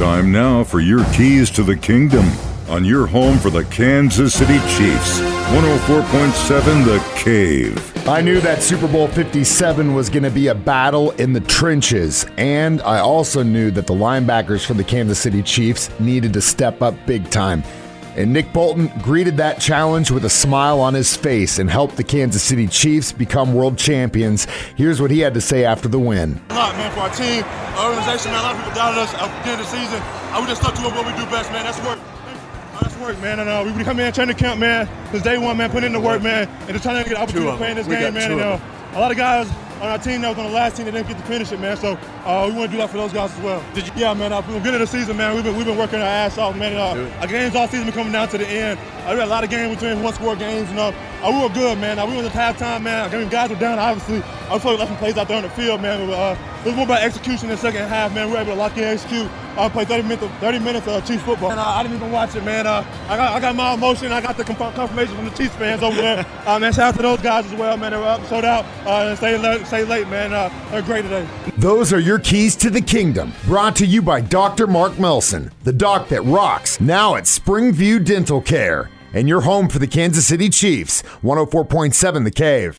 Time now for your keys to the kingdom on your home for the Kansas City Chiefs. 104.7 The Cave. I knew that Super Bowl 57 was going to be a battle in the trenches, and I also knew that the linebackers for the Kansas City Chiefs needed to step up big time. And Nick Bolton greeted that challenge with a smile on his face and helped the Kansas City Chiefs become world champions. Here's what he had to say after the win. A lot, man, for our team, our organization, man. A lot of people doubted us at the end of the season. I would just stuck to what we do best, man. That's work. That's work, man. And uh, we come in training camp, man, since day one, man, putting in the work, man, and just trying to get an opportunity to play in this game, man. And uh, a lot of guys on our team that was on the last team that didn't get to finish it, man. So uh, we want to do that for those guys as well. Did you? Yeah, man. Uh, from the beginning of the season, man, we've been we've been working our ass off, man. Uh, our games all season been coming down to the end. Uh, we had a lot of games between one score games, you know. Uh, we were good, man. Uh, we were at halftime, man. I mean, guys were down, obviously. I was left some plays out there on the field, man. But, uh, it was more about execution in the second half, man. We were able to lock in, execute. I uh, played 30 minutes, of, 30 minutes of Chiefs football. And uh, I didn't even watch it, man. Uh, I got I got my emotion. I got the confirmation from the Chiefs fans over there. uh, man, shout out to those guys as well, man. They were up, sold out, uh, and stay late, stay late, man. Uh, they're great today. Those are your keys to the kingdom. Brought to you by Dr. Mark Melson, the doc that rocks, now at Springview Dental Care. And your home for the Kansas City Chiefs, 104.7 The Cave.